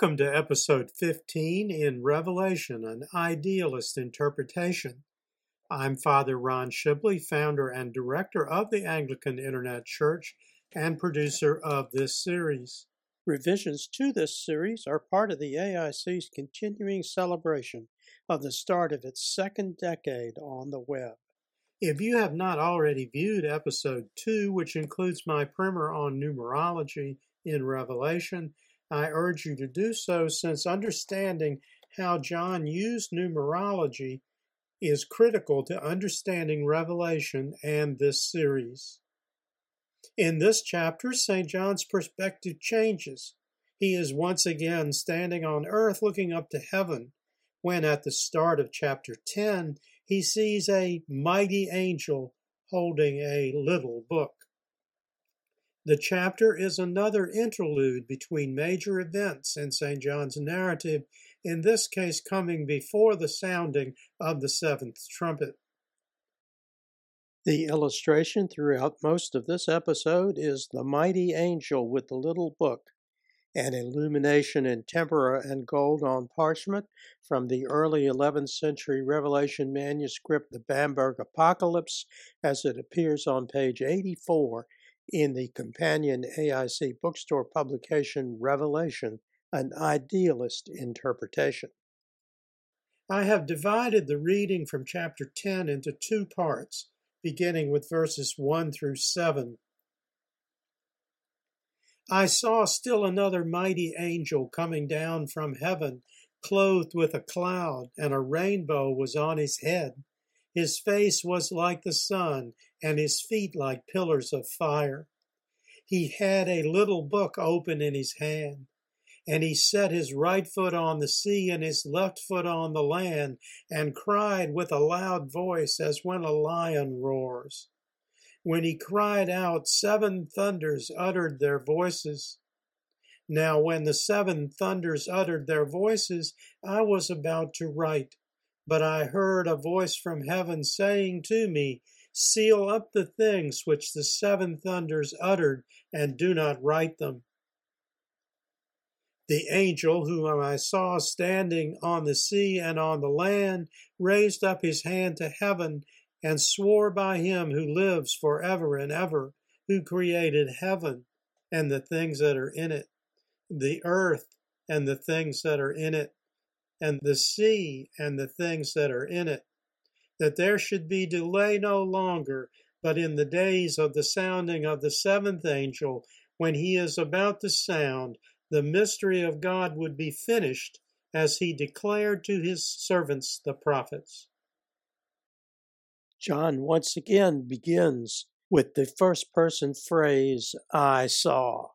Welcome to episode 15 in Revelation, an idealist interpretation. I'm Father Ron Shibley, founder and director of the Anglican Internet Church and producer of this series. Revisions to this series are part of the AIC's continuing celebration of the start of its second decade on the web. If you have not already viewed episode 2, which includes my primer on numerology in Revelation, I urge you to do so since understanding how John used numerology is critical to understanding Revelation and this series. In this chapter, St. John's perspective changes. He is once again standing on earth looking up to heaven, when at the start of chapter 10, he sees a mighty angel holding a little book. The chapter is another interlude between major events in St. John's narrative, in this case coming before the sounding of the seventh trumpet. The illustration throughout most of this episode is the mighty angel with the little book, an illumination in tempera and gold on parchment from the early 11th century Revelation manuscript, the Bamberg Apocalypse, as it appears on page 84 in the companion AIC bookstore publication Revelation, an idealist interpretation. I have divided the reading from chapter 10 into two parts, beginning with verses 1 through 7. I saw still another mighty angel coming down from heaven, clothed with a cloud, and a rainbow was on his head. His face was like the sun, and his feet like pillars of fire. He had a little book open in his hand, and he set his right foot on the sea and his left foot on the land, and cried with a loud voice as when a lion roars. When he cried out, seven thunders uttered their voices. Now, when the seven thunders uttered their voices, I was about to write but I heard a voice from heaven saying to me, Seal up the things which the seven thunders uttered, and do not write them. The angel whom I saw standing on the sea and on the land raised up his hand to heaven and swore by him who lives for ever and ever, who created heaven and the things that are in it, the earth and the things that are in it, and the sea and the things that are in it, that there should be delay no longer, but in the days of the sounding of the seventh angel, when he is about to sound, the mystery of God would be finished, as he declared to his servants the prophets. John once again begins with the first person phrase, I saw.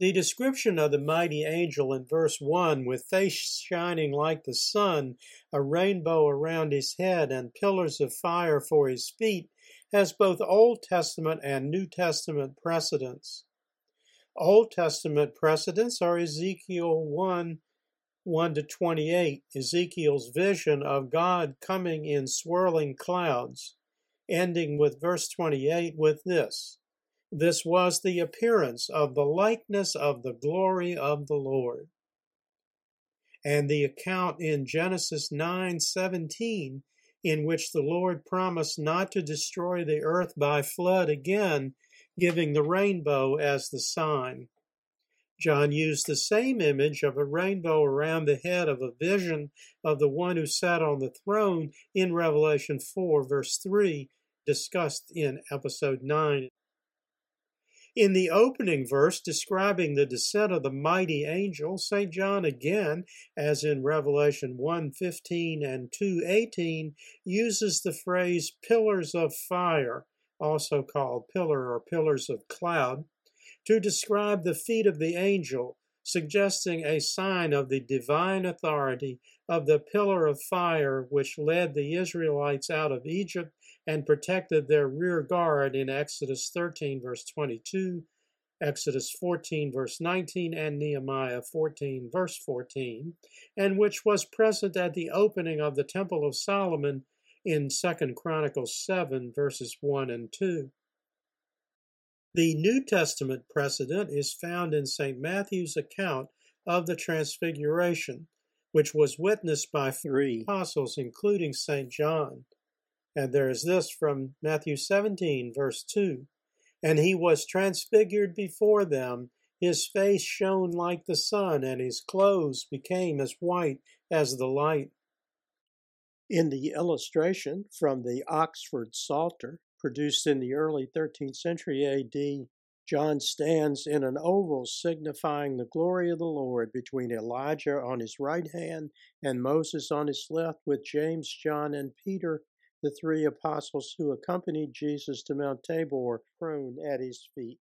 The description of the mighty angel in verse 1, with face shining like the sun, a rainbow around his head, and pillars of fire for his feet, has both Old Testament and New Testament precedents. Old Testament precedents are Ezekiel 1 1 to 28, Ezekiel's vision of God coming in swirling clouds, ending with verse 28 with this this was the appearance of the likeness of the glory of the Lord. And the account in Genesis 9:17 in which the Lord promised not to destroy the earth by flood again, giving the rainbow as the sign. John used the same image of a rainbow around the head of a vision of the one who sat on the throne in Revelation 4, verse 3, discussed in episode 9. In the opening verse describing the descent of the mighty angel, St. John again, as in Revelation 1:15 and 2:18, uses the phrase pillars of fire, also called pillar or pillars of cloud, to describe the feet of the angel, suggesting a sign of the divine authority of the pillar of fire which led the Israelites out of Egypt and protected their rear guard in Exodus 13, verse 22, Exodus 14, verse 19, and Nehemiah 14, verse 14, and which was present at the opening of the Temple of Solomon in 2 Chronicles 7, verses 1 and 2. The New Testament precedent is found in St. Matthew's account of the Transfiguration, which was witnessed by three apostles, including St. John. And there is this from Matthew 17, verse 2 And he was transfigured before them, his face shone like the sun, and his clothes became as white as the light. In the illustration from the Oxford Psalter, produced in the early 13th century AD, John stands in an oval signifying the glory of the Lord between Elijah on his right hand and Moses on his left, with James, John, and Peter, the three apostles who accompanied Jesus to Mount Tabor, prone at his feet.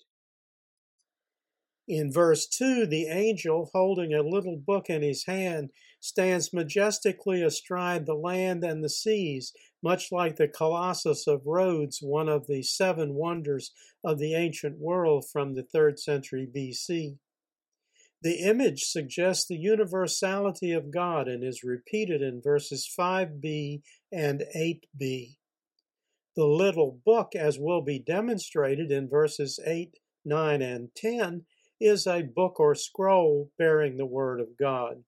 In verse 2, the angel, holding a little book in his hand, stands majestically astride the land and the seas, much like the Colossus of Rhodes, one of the seven wonders of the ancient world from the 3rd century BC. The image suggests the universality of God and is repeated in verses 5b and 8b. The little book, as will be demonstrated in verses 8, 9, and 10, is a book or scroll bearing the Word of God.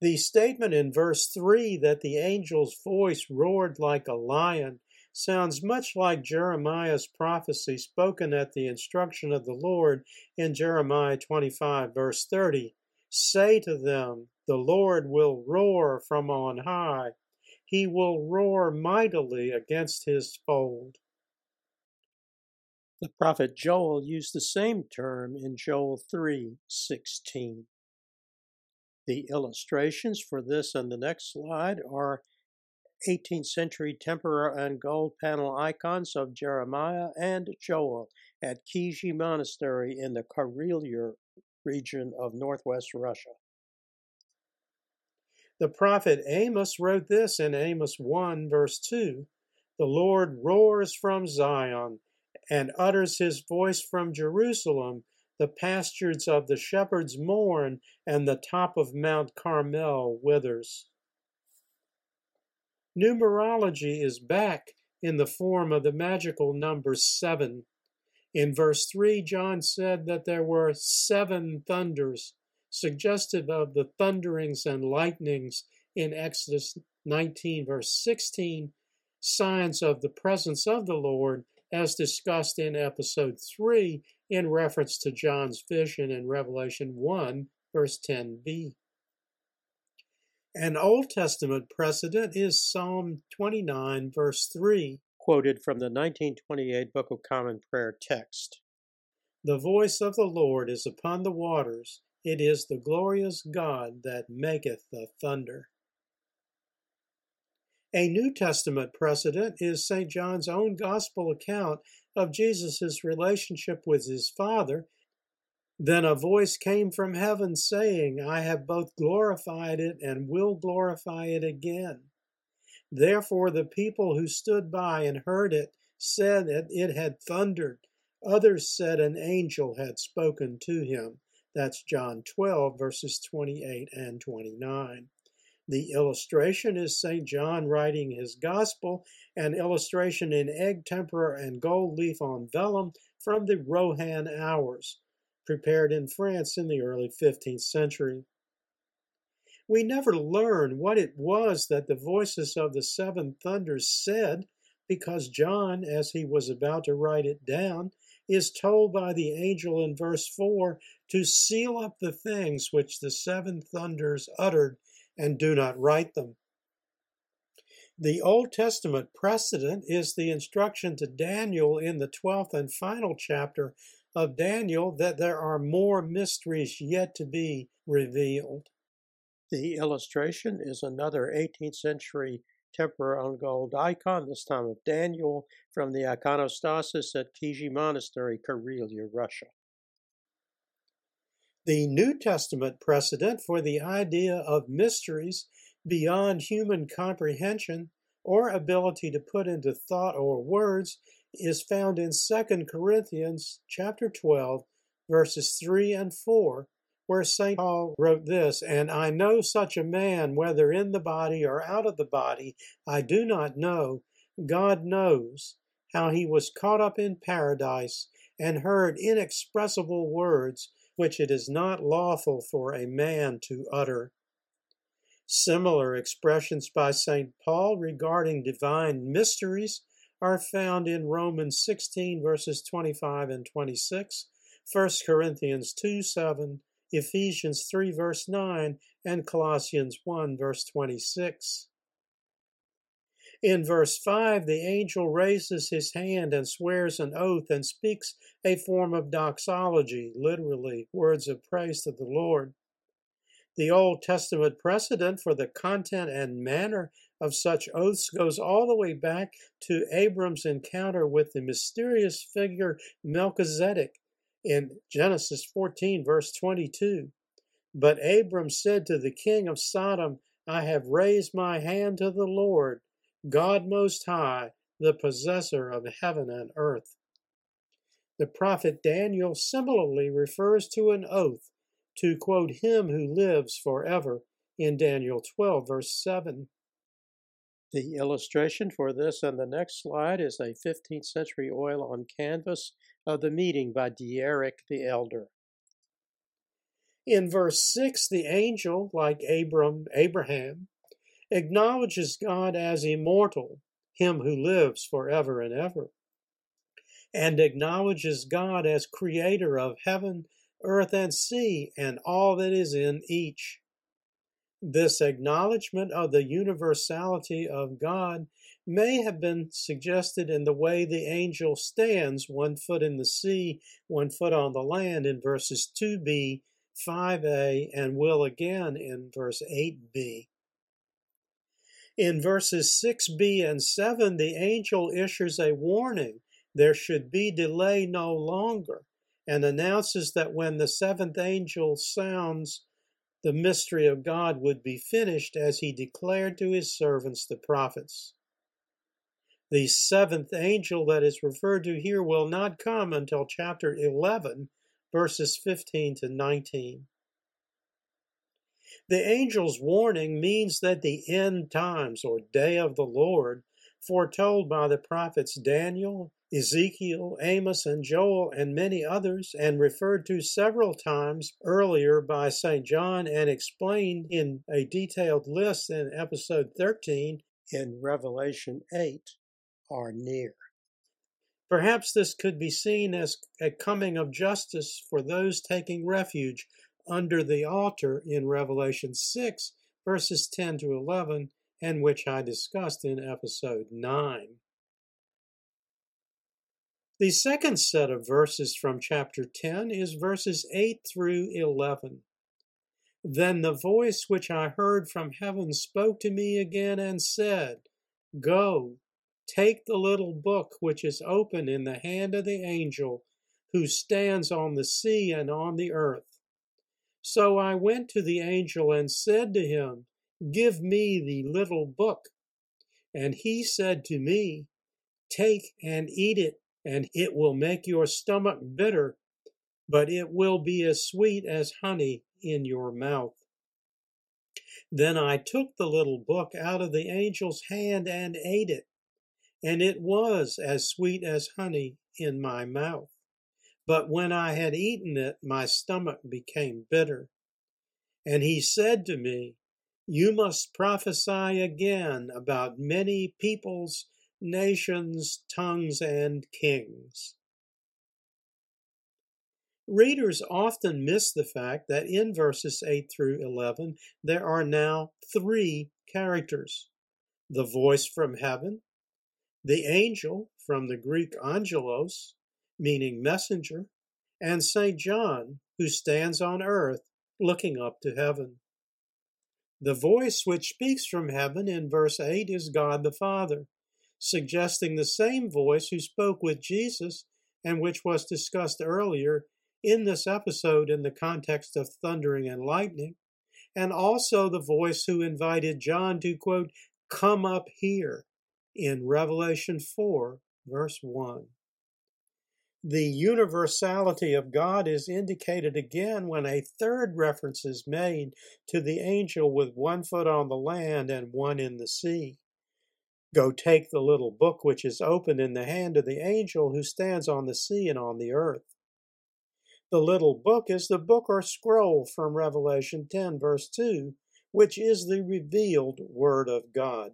The statement in verse 3 that the angel's voice roared like a lion sounds much like Jeremiah's prophecy spoken at the instruction of the Lord in Jeremiah 25, verse 30. Say to them, The Lord will roar from on high. He will roar mightily against his fold. The prophet Joel used the same term in Joel 3:16. The illustrations for this and the next slide are 18th century tempera and gold panel icons of Jeremiah and Joel at Kizhi Monastery in the Karelia region of northwest Russia. The prophet Amos wrote this in Amos 1, verse 2 The Lord roars from Zion and utters his voice from Jerusalem. The pastures of the shepherds mourn, and the top of Mount Carmel withers. Numerology is back in the form of the magical number seven. In verse 3, John said that there were seven thunders, suggestive of the thunderings and lightnings in Exodus 19, verse 16, signs of the presence of the Lord as discussed in episode 3 in reference to John's vision in Revelation 1, verse 10b. An Old Testament precedent is Psalm 29, verse 3, quoted from the 1928 Book of Common Prayer text. The voice of the Lord is upon the waters, it is the glorious God that maketh the thunder. A New Testament precedent is St. John's own gospel account of Jesus' relationship with his Father. Then a voice came from heaven saying, I have both glorified it and will glorify it again. Therefore, the people who stood by and heard it said that it had thundered. Others said an angel had spoken to him. That's John 12, verses 28 and 29. The illustration is St. John writing his gospel, an illustration in egg tempera and gold leaf on vellum from the Rohan hours, prepared in France in the early 15th century. We never learn what it was that the voices of the seven thunders said, because John, as he was about to write it down, is told by the angel in verse 4 to seal up the things which the seven thunders uttered and do not write them. The Old Testament precedent is the instruction to Daniel in the 12th and final chapter of Daniel that there are more mysteries yet to be revealed. The illustration is another 18th century tempera on gold icon, this time of Daniel, from the iconostasis at Kizhi Monastery, Karelia, Russia. The New Testament precedent for the idea of mysteries beyond human comprehension or ability to put into thought or words is found in 2 Corinthians chapter 12 verses 3 and 4 where St. Paul wrote this, And I know such a man, whether in the body or out of the body, I do not know. God knows how he was caught up in paradise and heard inexpressible words which it is not lawful for a man to utter. Similar expressions by St. Paul regarding divine mysteries are found in Romans 16, verses 25 and 26, 1 Corinthians 2 7, Ephesians 3, verse 9, and Colossians 1, verse 26. In verse 5, the angel raises his hand and swears an oath and speaks a form of doxology, literally, words of praise to the Lord. The Old Testament precedent for the content and manner of such oaths goes all the way back to Abram's encounter with the mysterious figure Melchizedek in Genesis 14, verse 22. But Abram said to the king of Sodom, I have raised my hand to the Lord God Most High, the possessor of heaven and earth. The prophet Daniel similarly refers to an oath to quote him who lives forever in Daniel 12, verse 7. The illustration for this on the next slide is a 15th century oil on canvas of the meeting by Dieric the Elder. In verse 6, the angel, like Abram, Abraham, acknowledges God as immortal, him who lives forever and ever, and acknowledges God as creator of heaven, earth, and sea, and all that is in each. This acknowledgement of the universality of God may have been suggested in the way the angel stands, one foot in the sea, one foot on the land, in verses 2b, 5a, and will again in verse 8b. In verses 6b and 7, the angel issues a warning there should be delay no longer and announces that when the seventh angel sounds, the mystery of God would be finished as he declared to his servants the prophets. The seventh angel that is referred to here will not come until chapter 11, verses 15 to 19. The angel's warning means that the end times or day of the Lord, foretold by the prophets Daniel, Ezekiel, Amos, and Joel, and many others, and referred to several times earlier by St. John and explained in a detailed list in episode 13 in Revelation 8, are near. Perhaps this could be seen as a coming of justice for those taking refuge under the altar in Revelation 6, verses 10 to 11, and which I discussed in episode 9. The second set of verses from chapter 10 is verses 8 through 11. Then the voice which I heard from heaven spoke to me again and said, Go, take the little book which is open in the hand of the angel who stands on the sea and on the earth. So I went to the angel and said to him, Give me the little book. And he said to me, Take and eat it, and it will make your stomach bitter, but it will be as sweet as honey in your mouth. Then I took the little book out of the angel's hand and ate it, and it was as sweet as honey in my mouth. But when I had eaten it, my stomach became bitter. And he said to me, You must prophesy again about many peoples, nations, tongues, and kings. Readers often miss the fact that in verses 8 through 11 there are now three characters the voice from heaven, the angel from the Greek angelos, meaning messenger, and St. John, who stands on earth looking up to heaven. The voice which speaks from heaven in verse 8 is God the Father, suggesting the same voice who spoke with Jesus and which was discussed earlier in this episode in the context of thundering and lightning, and also the voice who invited John to, quote, come up here in Revelation 4, verse 1. The universality of God is indicated again when a third reference is made to the angel with one foot on the land and one in the sea. Go take the little book which is open in the hand of the angel who stands on the sea and on the earth. The little book is the book or scroll from Revelation 10, verse 2, which is the revealed Word of God.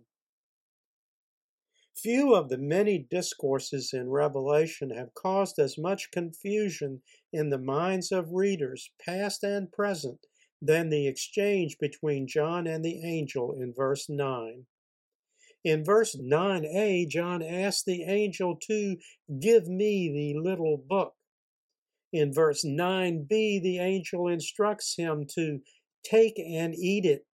Few of the many discourses in Revelation have caused as much confusion in the minds of readers, past and present, than the exchange between John and the angel in verse 9. In verse 9a, John asks the angel to give me the little book. In verse 9b, the angel instructs him to take and eat it,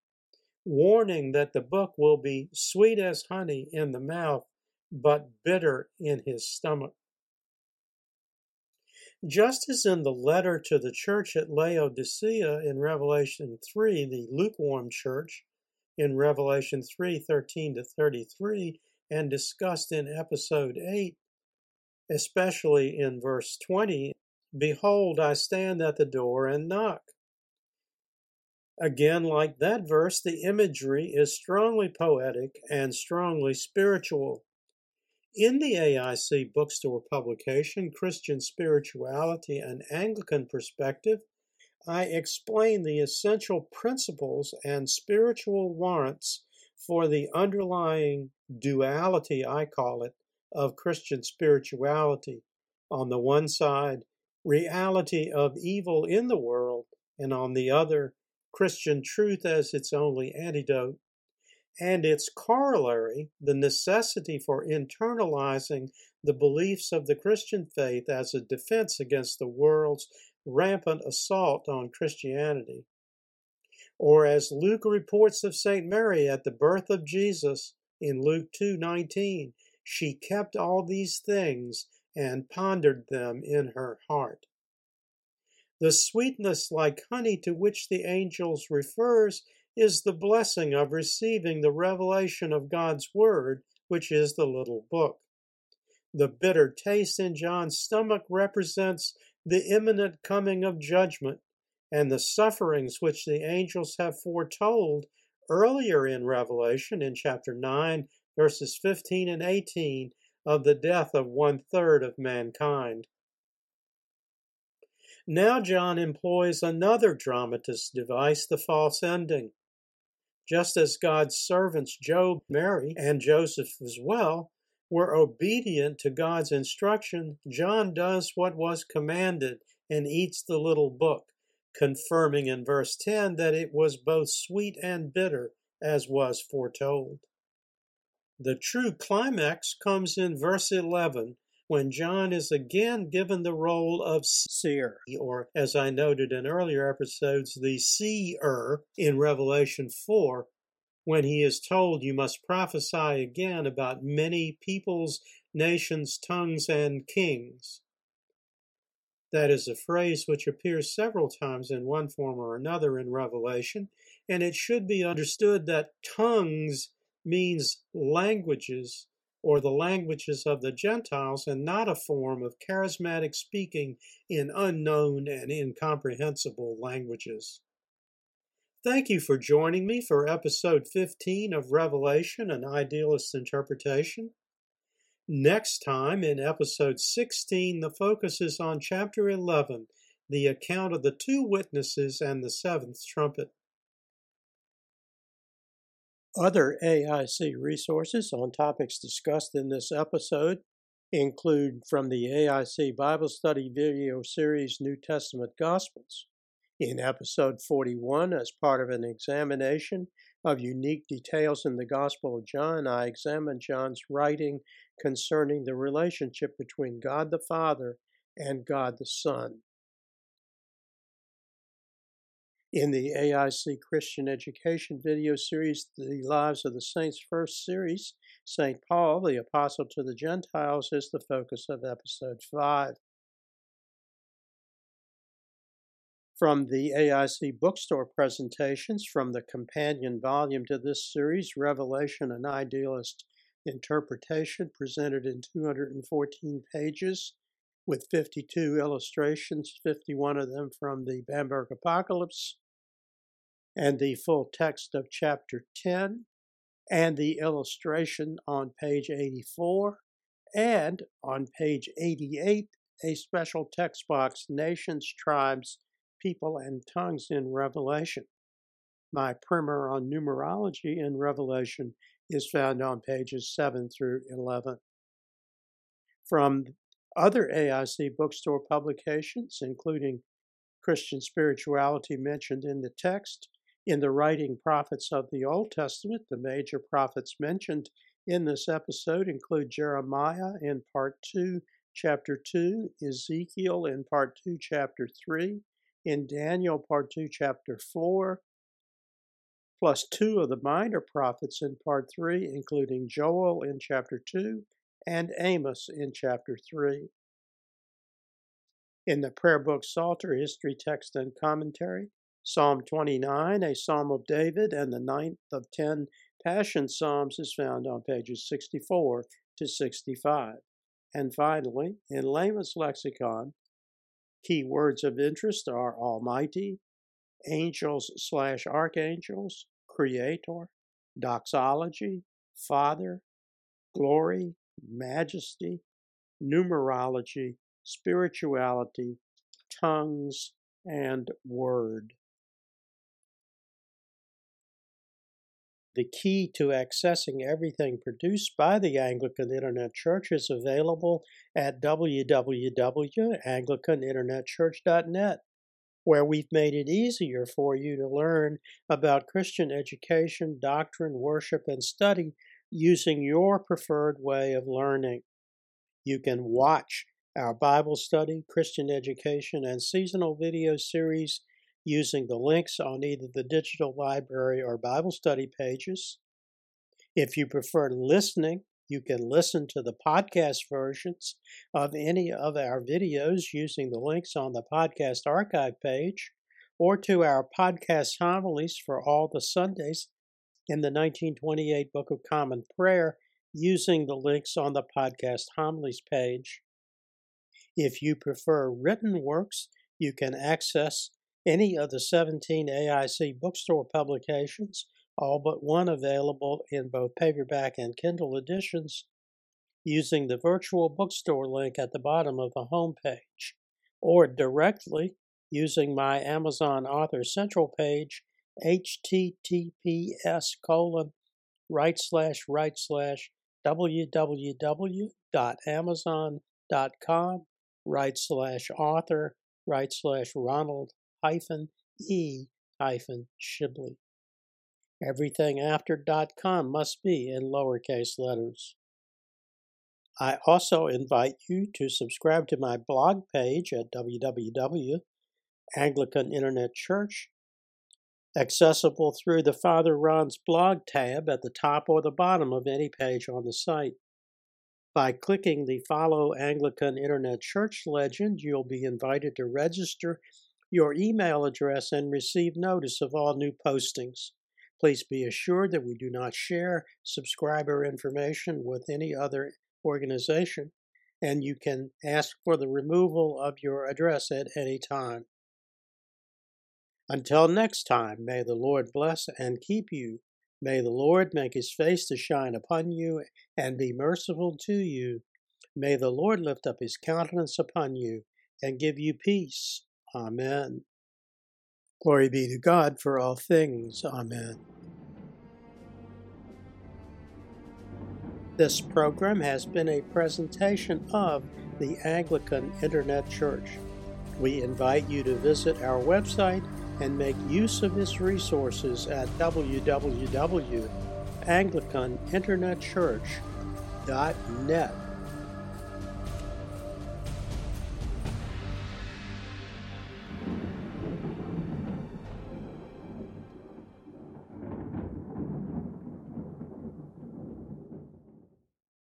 warning that the book will be sweet as honey in the mouth, but bitter in his stomach. Just as in the letter to the church at Laodicea in Revelation 3, the lukewarm church, in Revelation 3 13 to 33, and discussed in episode 8, especially in verse 20 Behold, I stand at the door and knock. Again, like that verse, the imagery is strongly poetic and strongly spiritual. In the AIC bookstore publication, Christian Spirituality and Anglican Perspective, I explain the essential principles and spiritual warrants for the underlying duality, I call it, of Christian spirituality. On the one side, reality of evil in the world, and on the other, Christian truth as its only antidote and its corollary, the necessity for internalizing the beliefs of the Christian faith as a defense against the world's rampant assault on Christianity. Or as Luke reports of St. Mary at the birth of Jesus in Luke 2:19, she kept all these things and pondered them in her heart. The sweetness like honey to which the angels refers is the blessing of receiving the revelation of God's Word, which is the little book. The bitter taste in John's stomach represents the imminent coming of judgment and the sufferings which the angels have foretold earlier in Revelation in chapter 9, verses 15 and 18, of the death of one third of mankind. Now John employs another dramatist device, the false ending. Just as God's servants Job, Mary, and Joseph as well were obedient to God's instruction, John does what was commanded and eats the little book, confirming in verse 10 that it was both sweet and bitter, as was foretold. The true climax comes in verse 11 when John is again given the role of seer, or as I noted in earlier episodes, the seer in Revelation 4, when he is told you must prophesy again about many peoples, nations, tongues, and kings. That is a phrase which appears several times in one form or another in Revelation, and it should be understood that tongues means languages or the languages of the Gentiles and not a form of charismatic speaking in unknown and incomprehensible languages. Thank you for joining me for episode 15 of Revelation An Idealist Interpretation. Next time, in episode 16, the focus is on chapter 11, the account of the two witnesses and the seventh trumpet. Other AIC resources on topics discussed in this episode include from the AIC Bible Study video series New Testament Gospels. In episode 41, as part of an examination of unique details in the Gospel of John, I examined John's writing concerning the relationship between God the Father and God the Son. In the AIC Christian Education video series, The Lives of the Saints First Series, St. Paul, the Apostle to the Gentiles, is the focus of episode 5. From the AIC bookstore presentations from the companion volume to this series, Revelation An Idealist Interpretation, presented in 214 pages with 52 illustrations, 51 of them from the Bamberg Apocalypse, and the full text of chapter 10 and the illustration on page 84 and on page 88 a special text box, Nations, Tribes, People, and Tongues in Revelation. My primer on numerology in Revelation is found on pages 7 through 11. From other AIC bookstore publications, including Christian spirituality mentioned in the text, in the writing prophets of the Old Testament, the major prophets mentioned in this episode include Jeremiah in part 2, chapter 2, Ezekiel in part 2, chapter 3, in Daniel part 2, chapter 4, plus two of the minor prophets in part 3, including Joel in chapter 2 and Amos in chapter 3. In the prayer book Psalter History Text and Commentary, Psalm 29, a psalm of David, and the ninth of ten Passion Psalms is found on pages 64 to 65. And finally, in Layman's Lexicon, key words of interest are Almighty, angels slash archangels, creator, doxology, father, glory, majesty, numerology, spirituality, tongues, and word. The key to accessing everything produced by the Anglican Internet Church is available at www.anglicaninternetchurch.net, where we've made it easier for you to learn about Christian education, doctrine, worship, and study using your preferred way of learning. You can watch our Bible study, Christian education, and seasonal video series using the links on either the digital library or Bible study pages. If you prefer listening, you can listen to the podcast versions of any of our videos using the links on the podcast archive page or to our podcast homilies for all the Sundays in the 1928 Book of Common Prayer using the links on the podcast homilies page. If you prefer written works, you can access any of the 17 AIC bookstore publications, all but one available in both paperback and Kindle editions, using the virtual bookstore link at the bottom of the home page, or directly using my Amazon Author Central page, https colon right slash right slash www.amazon.com right slash author right slash Ronald E Shibley. Everything after .com must be in lowercase letters. I also invite you to subscribe to my blog page at www. Anglican Internet Church, accessible through the Father Ron's blog tab at the top or the bottom of any page on the site. By clicking the Follow Anglican Internet Church legend, you'll be invited to register your email address and receive notice of all new postings. Please be assured that we do not share subscriber information with any other organization, and you can ask for the removal of your address at any time. Until next time, may the Lord bless and keep you. May the Lord make his face to shine upon you and be merciful to you. May the Lord lift up his countenance upon you and give you peace. Amen. Glory be to God for all things. Amen. This program has been a presentation of the Anglican Internet Church. We invite you to visit our website and make use of its resources at www.anglicaninternetchurch.net.